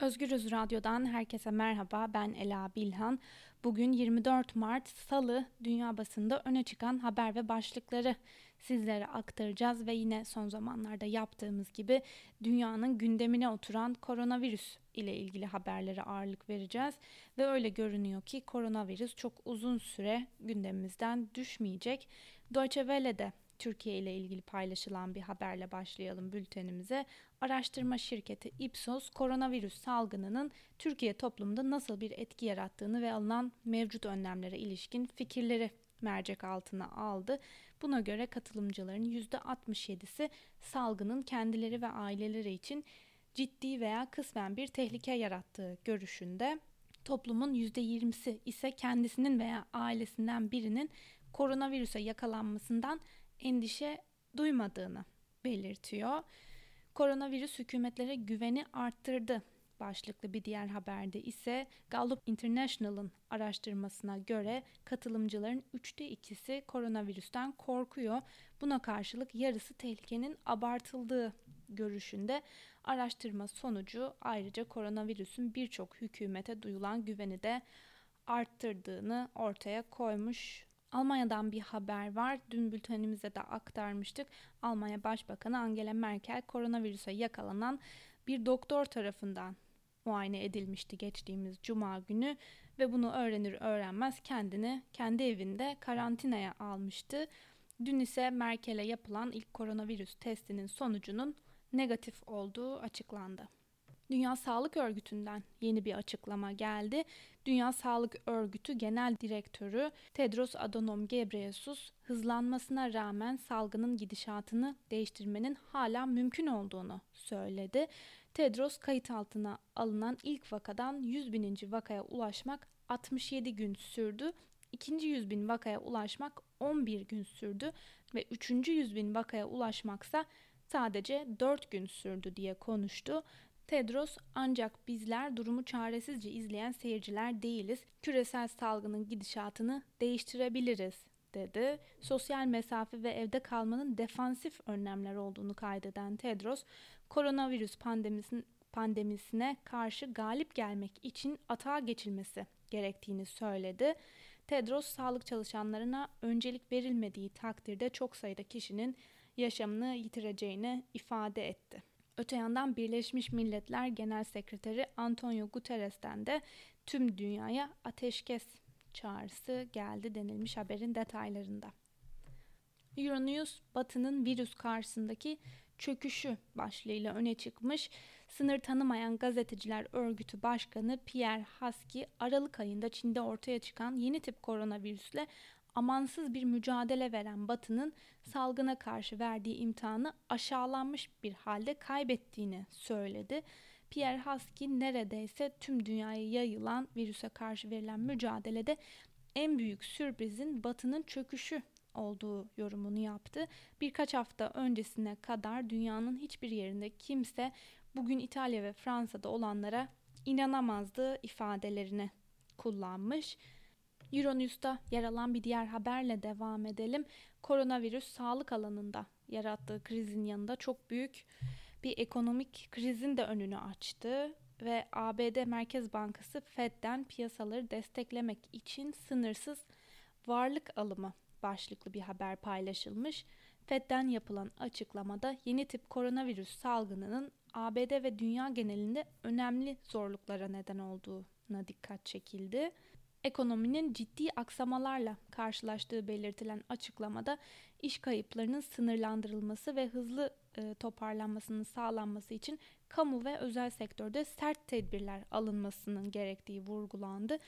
Özgürüz Radyo'dan herkese merhaba. Ben Ela Bilhan. Bugün 24 Mart Salı dünya basında öne çıkan haber ve başlıkları sizlere aktaracağız ve yine son zamanlarda yaptığımız gibi dünyanın gündemine oturan koronavirüs ile ilgili haberlere ağırlık vereceğiz ve öyle görünüyor ki koronavirüs çok uzun süre gündemimizden düşmeyecek. Deutsche Welle'de Türkiye ile ilgili paylaşılan bir haberle başlayalım bültenimize. Araştırma şirketi Ipsos koronavirüs salgınının Türkiye toplumunda nasıl bir etki yarattığını ve alınan mevcut önlemlere ilişkin fikirleri mercek altına aldı. Buna göre katılımcıların %67'si salgının kendileri ve aileleri için ciddi veya kısmen bir tehlike yarattığı görüşünde. Toplumun %20'si ise kendisinin veya ailesinden birinin koronavirüse yakalanmasından endişe duymadığını belirtiyor. Koronavirüs hükümetlere güveni arttırdı başlıklı bir diğer haberde ise Gallup International'ın araştırmasına göre katılımcıların üçte ikisi koronavirüsten korkuyor. Buna karşılık yarısı tehlikenin abartıldığı görüşünde araştırma sonucu ayrıca koronavirüsün birçok hükümete duyulan güveni de arttırdığını ortaya koymuş Almanya'dan bir haber var. Dün bültenimize de aktarmıştık. Almanya Başbakanı Angela Merkel koronavirüse yakalanan bir doktor tarafından muayene edilmişti geçtiğimiz cuma günü ve bunu öğrenir öğrenmez kendini kendi evinde karantinaya almıştı. Dün ise Merkel'e yapılan ilk koronavirüs testinin sonucunun negatif olduğu açıklandı. Dünya Sağlık Örgütü'nden yeni bir açıklama geldi. Dünya Sağlık Örgütü Genel Direktörü Tedros Adhanom Ghebreyesus hızlanmasına rağmen salgının gidişatını değiştirmenin hala mümkün olduğunu söyledi. Tedros kayıt altına alınan ilk vakadan 100 bininci vakaya ulaşmak 67 gün sürdü. İkinci 100 bin vakaya ulaşmak 11 gün sürdü ve üçüncü 100 bin vakaya ulaşmaksa sadece 4 gün sürdü diye konuştu. Tedros ancak bizler durumu çaresizce izleyen seyirciler değiliz. Küresel salgının gidişatını değiştirebiliriz dedi. Sosyal mesafe ve evde kalmanın defansif önlemler olduğunu kaydeden Tedros, koronavirüs pandemisinin pandemisine karşı galip gelmek için atağa geçilmesi gerektiğini söyledi. Tedros sağlık çalışanlarına öncelik verilmediği takdirde çok sayıda kişinin yaşamını yitireceğini ifade etti. Öte yandan Birleşmiş Milletler Genel Sekreteri Antonio Guterres'ten de tüm dünyaya ateşkes çağrısı geldi denilmiş haberin detaylarında. Euronews, Batı'nın virüs karşısındaki çöküşü başlığıyla öne çıkmış. Sınır tanımayan gazeteciler örgütü başkanı Pierre Husky, Aralık ayında Çin'de ortaya çıkan yeni tip koronavirüsle amansız bir mücadele veren Batı'nın salgına karşı verdiği imtihanı aşağılanmış bir halde kaybettiğini söyledi. Pierre Husky neredeyse tüm dünyaya yayılan virüse karşı verilen mücadelede en büyük sürprizin Batı'nın çöküşü olduğu yorumunu yaptı. Birkaç hafta öncesine kadar dünyanın hiçbir yerinde kimse bugün İtalya ve Fransa'da olanlara inanamazdı ifadelerini kullanmış. Euronews'ta yer alan bir diğer haberle devam edelim. Koronavirüs sağlık alanında yarattığı krizin yanında çok büyük bir ekonomik krizin de önünü açtı ve ABD Merkez Bankası Fed'den piyasaları desteklemek için sınırsız varlık alımı başlıklı bir haber paylaşılmış. Fed'den yapılan açıklamada yeni tip koronavirüs salgınının ABD ve dünya genelinde önemli zorluklara neden olduğuna dikkat çekildi ekonominin ciddi aksamalarla karşılaştığı belirtilen açıklamada iş kayıplarının sınırlandırılması ve hızlı e, toparlanmasının sağlanması için kamu ve özel sektörde sert tedbirler alınmasının gerektiği vurgulandı.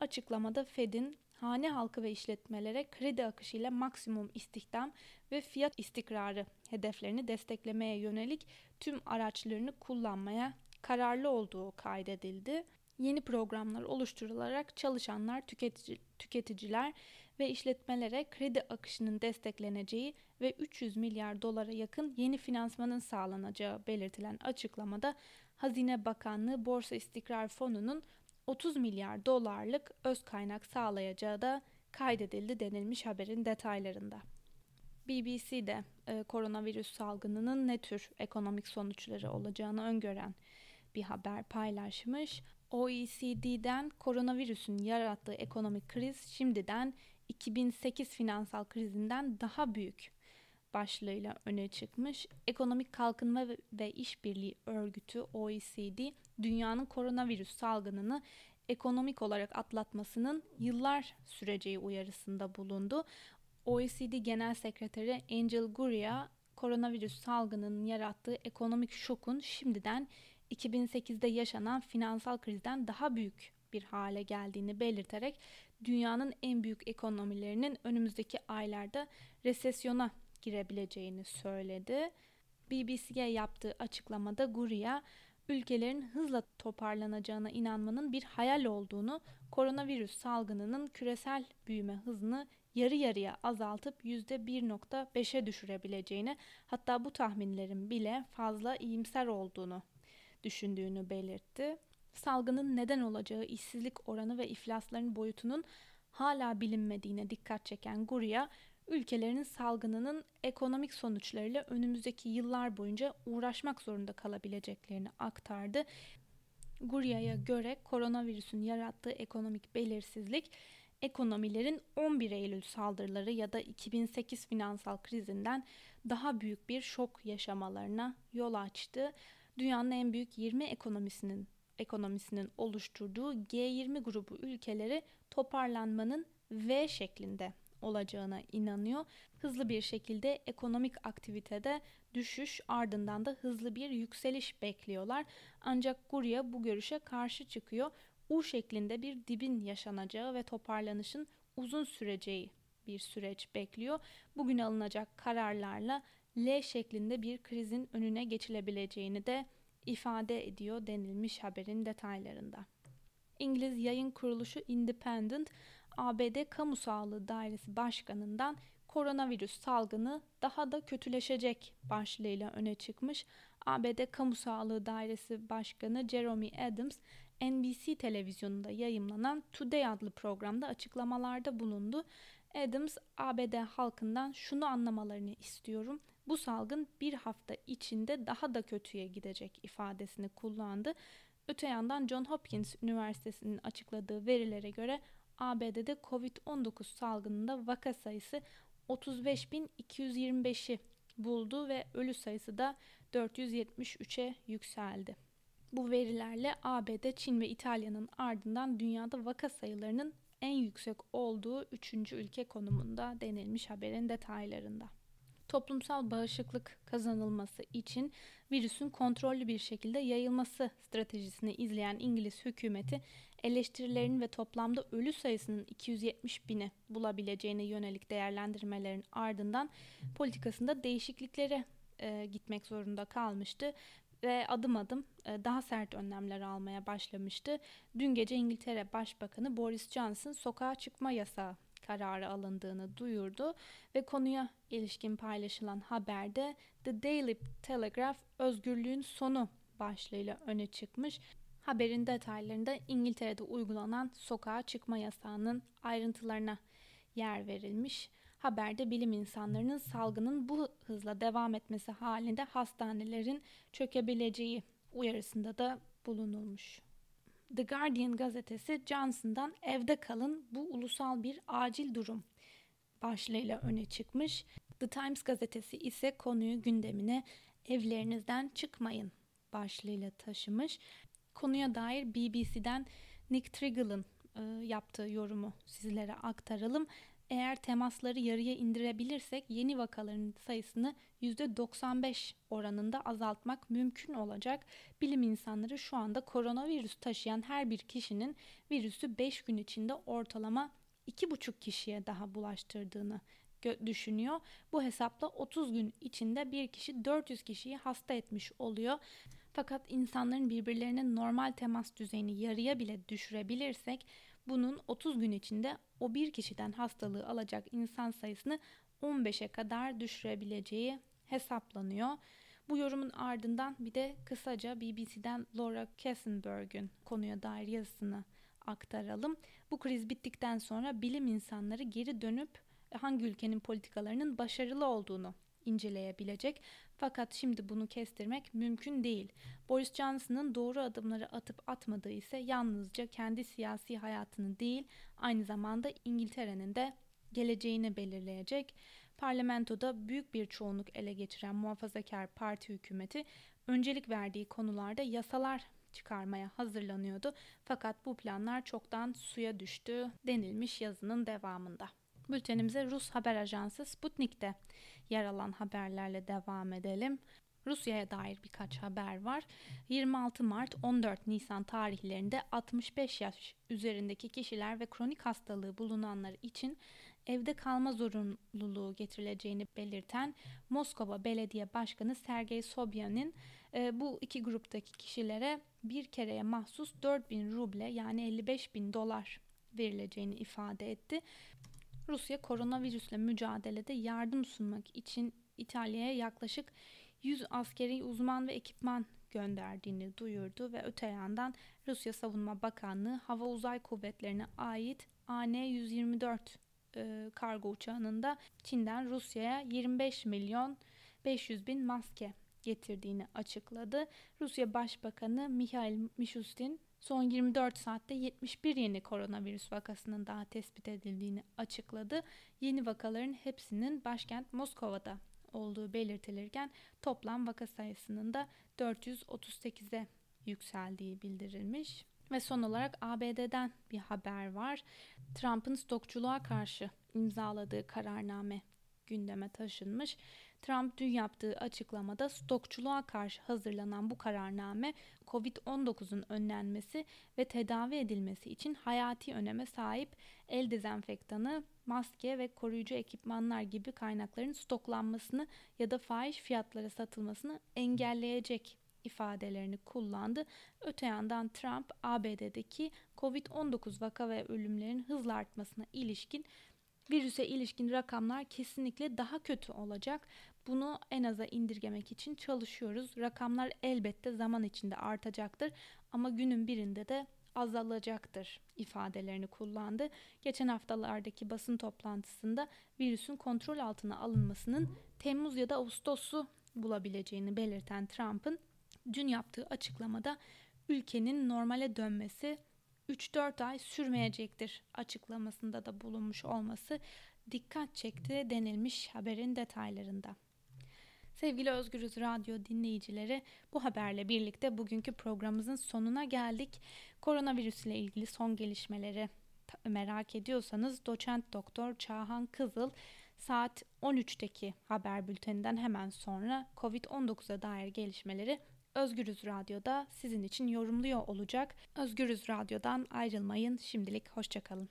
Açıklamada Fed'in hane halkı ve işletmelere kredi akışı ile maksimum istihdam ve fiyat istikrarı hedeflerini desteklemeye yönelik tüm araçlarını kullanmaya kararlı olduğu kaydedildi yeni programlar oluşturularak çalışanlar, tüketici, tüketiciler ve işletmelere kredi akışının destekleneceği ve 300 milyar dolara yakın yeni finansmanın sağlanacağı belirtilen açıklamada Hazine Bakanlığı Borsa İstikrar Fonu'nun 30 milyar dolarlık öz kaynak sağlayacağı da kaydedildi denilmiş haberin detaylarında. BBC'de e, koronavirüs salgınının ne tür ekonomik sonuçları olacağını öngören bir haber paylaşmış. OECD'den koronavirüsün yarattığı ekonomik kriz şimdiden 2008 finansal krizinden daha büyük başlığıyla öne çıkmış. Ekonomik Kalkınma ve İşbirliği Örgütü OECD dünyanın koronavirüs salgınını ekonomik olarak atlatmasının yıllar süreceği uyarısında bulundu. OECD Genel Sekreteri Angel Gurria koronavirüs salgınının yarattığı ekonomik şokun şimdiden 2008'de yaşanan finansal krizden daha büyük bir hale geldiğini belirterek dünyanın en büyük ekonomilerinin önümüzdeki aylarda resesyona girebileceğini söyledi. BBC'ye yaptığı açıklamada Guria, ülkelerin hızla toparlanacağına inanmanın bir hayal olduğunu, koronavirüs salgınının küresel büyüme hızını yarı yarıya azaltıp %1.5'e düşürebileceğini, hatta bu tahminlerin bile fazla iyimser olduğunu düşündüğünü belirtti. Salgının neden olacağı işsizlik oranı ve iflasların boyutunun hala bilinmediğine dikkat çeken Guria, ülkelerinin salgınının ekonomik sonuçlarıyla önümüzdeki yıllar boyunca uğraşmak zorunda kalabileceklerini aktardı. Guria'ya göre koronavirüsün yarattığı ekonomik belirsizlik ekonomilerin 11 Eylül saldırıları ya da 2008 finansal krizinden daha büyük bir şok yaşamalarına yol açtı. Dünyanın en büyük 20 ekonomisinin ekonomisinin oluşturduğu G20 grubu ülkeleri toparlanmanın V şeklinde olacağına inanıyor. Hızlı bir şekilde ekonomik aktivitede düşüş ardından da hızlı bir yükseliş bekliyorlar. Ancak Gurya bu görüşe karşı çıkıyor. U şeklinde bir dibin yaşanacağı ve toparlanışın uzun süreceği bir süreç bekliyor. Bugün alınacak kararlarla L şeklinde bir krizin önüne geçilebileceğini de ifade ediyor denilmiş haberin detaylarında. İngiliz yayın kuruluşu Independent ABD Kamu Sağlığı Dairesi Başkanı'ndan koronavirüs salgını daha da kötüleşecek başlığıyla öne çıkmış. ABD Kamu Sağlığı Dairesi Başkanı Jeremy Adams NBC televizyonunda yayımlanan Today adlı programda açıklamalarda bulundu. Adams ABD halkından şunu anlamalarını istiyorum. Bu salgın bir hafta içinde daha da kötüye gidecek ifadesini kullandı. Öte yandan John Hopkins Üniversitesi'nin açıkladığı verilere göre ABD'de Covid-19 salgınında vaka sayısı 35.225'i buldu ve ölü sayısı da 473'e yükseldi. Bu verilerle ABD, Çin ve İtalya'nın ardından dünyada vaka sayılarının en yüksek olduğu üçüncü ülke konumunda denilmiş haberin detaylarında. Toplumsal bağışıklık kazanılması için virüsün kontrollü bir şekilde yayılması stratejisini izleyen İngiliz hükümeti eleştirilerin ve toplamda ölü sayısının 270 bini bulabileceğine yönelik değerlendirmelerin ardından politikasında değişikliklere e, gitmek zorunda kalmıştı ve adım adım e, daha sert önlemler almaya başlamıştı. Dün gece İngiltere Başbakanı Boris Johnson sokağa çıkma yasağı kararı alındığını duyurdu ve konuya ilişkin paylaşılan haberde The Daily Telegraph özgürlüğün sonu başlığıyla öne çıkmış. Haberin detaylarında İngiltere'de uygulanan sokağa çıkma yasağının ayrıntılarına yer verilmiş. Haberde bilim insanlarının salgının bu hızla devam etmesi halinde hastanelerin çökebileceği uyarısında da bulunulmuş. The Guardian gazetesi Johnson'dan evde kalın bu ulusal bir acil durum başlığıyla öne çıkmış. The Times gazetesi ise konuyu gündemine evlerinizden çıkmayın başlığıyla taşımış. Konuya dair BBC'den Nick Triggle'ın e, yaptığı yorumu sizlere aktaralım. Eğer temasları yarıya indirebilirsek yeni vakaların sayısını %95 oranında azaltmak mümkün olacak. Bilim insanları şu anda koronavirüs taşıyan her bir kişinin virüsü 5 gün içinde ortalama 2,5 kişiye daha bulaştırdığını düşünüyor. Bu hesapla 30 gün içinde bir kişi 400 kişiyi hasta etmiş oluyor. Fakat insanların birbirlerine normal temas düzeyini yarıya bile düşürebilirsek bunun 30 gün içinde o bir kişiden hastalığı alacak insan sayısını 15'e kadar düşürebileceği hesaplanıyor. Bu yorumun ardından bir de kısaca BBC'den Laura Kessenberg'ün konuya dair yazısını aktaralım. Bu kriz bittikten sonra bilim insanları geri dönüp hangi ülkenin politikalarının başarılı olduğunu inceleyebilecek. Fakat şimdi bunu kestirmek mümkün değil. Boris Johnson'ın doğru adımları atıp atmadığı ise yalnızca kendi siyasi hayatını değil, aynı zamanda İngiltere'nin de geleceğini belirleyecek. Parlamentoda büyük bir çoğunluk ele geçiren muhafazakar parti hükümeti öncelik verdiği konularda yasalar çıkarmaya hazırlanıyordu. Fakat bu planlar çoktan suya düştü denilmiş yazının devamında. Bültenimize Rus haber ajansı Sputnik'te yer alan haberlerle devam edelim. Rusya'ya dair birkaç haber var. 26 Mart 14 Nisan tarihlerinde 65 yaş üzerindeki kişiler ve kronik hastalığı bulunanlar için evde kalma zorunluluğu getirileceğini belirten Moskova Belediye Başkanı Sergey Sobyan'ın e, bu iki gruptaki kişilere bir kereye mahsus 4000 ruble yani 55 bin dolar verileceğini ifade etti. Rusya koronavirüsle mücadelede yardım sunmak için İtalya'ya yaklaşık 100 askeri uzman ve ekipman gönderdiğini duyurdu ve öte yandan Rusya Savunma Bakanlığı Hava Uzay Kuvvetlerine ait AN-124 e, kargo uçağının da Çin'den Rusya'ya 25 milyon 500 bin maske getirdiğini açıkladı. Rusya Başbakanı Mikhail Mishustin son 24 saatte 71 yeni koronavirüs vakasının daha tespit edildiğini açıkladı. Yeni vakaların hepsinin başkent Moskova'da olduğu belirtilirken toplam vaka sayısının da 438'e yükseldiği bildirilmiş. Ve son olarak ABD'den bir haber var. Trump'ın stokçuluğa karşı imzaladığı kararname gündeme taşınmış. Trump dün yaptığı açıklamada stokçuluğa karşı hazırlanan bu kararname COVID-19'un önlenmesi ve tedavi edilmesi için hayati öneme sahip el dezenfektanı, maske ve koruyucu ekipmanlar gibi kaynakların stoklanmasını ya da fahiş fiyatlara satılmasını engelleyecek ifadelerini kullandı. Öte yandan Trump ABD'deki COVID-19 vaka ve ölümlerin hızla artmasına ilişkin virüse ilişkin rakamlar kesinlikle daha kötü olacak. Bunu en aza indirgemek için çalışıyoruz. Rakamlar elbette zaman içinde artacaktır ama günün birinde de azalacaktır ifadelerini kullandı. Geçen haftalardaki basın toplantısında virüsün kontrol altına alınmasının Temmuz ya da Ağustos'u bulabileceğini belirten Trump'ın dün yaptığı açıklamada ülkenin normale dönmesi 3-4 ay sürmeyecektir açıklamasında da bulunmuş olması dikkat çekti denilmiş haberin detaylarında. Sevgili Özgürüz Radyo dinleyicileri bu haberle birlikte bugünkü programımızın sonuna geldik. Koronavirüs ile ilgili son gelişmeleri merak ediyorsanız doçent doktor Çağhan Kızıl saat 13'teki haber bülteninden hemen sonra COVID-19'a dair gelişmeleri Özgürüz Radyo'da sizin için yorumluyor olacak. Özgürüz Radyo'dan ayrılmayın. Şimdilik hoşçakalın.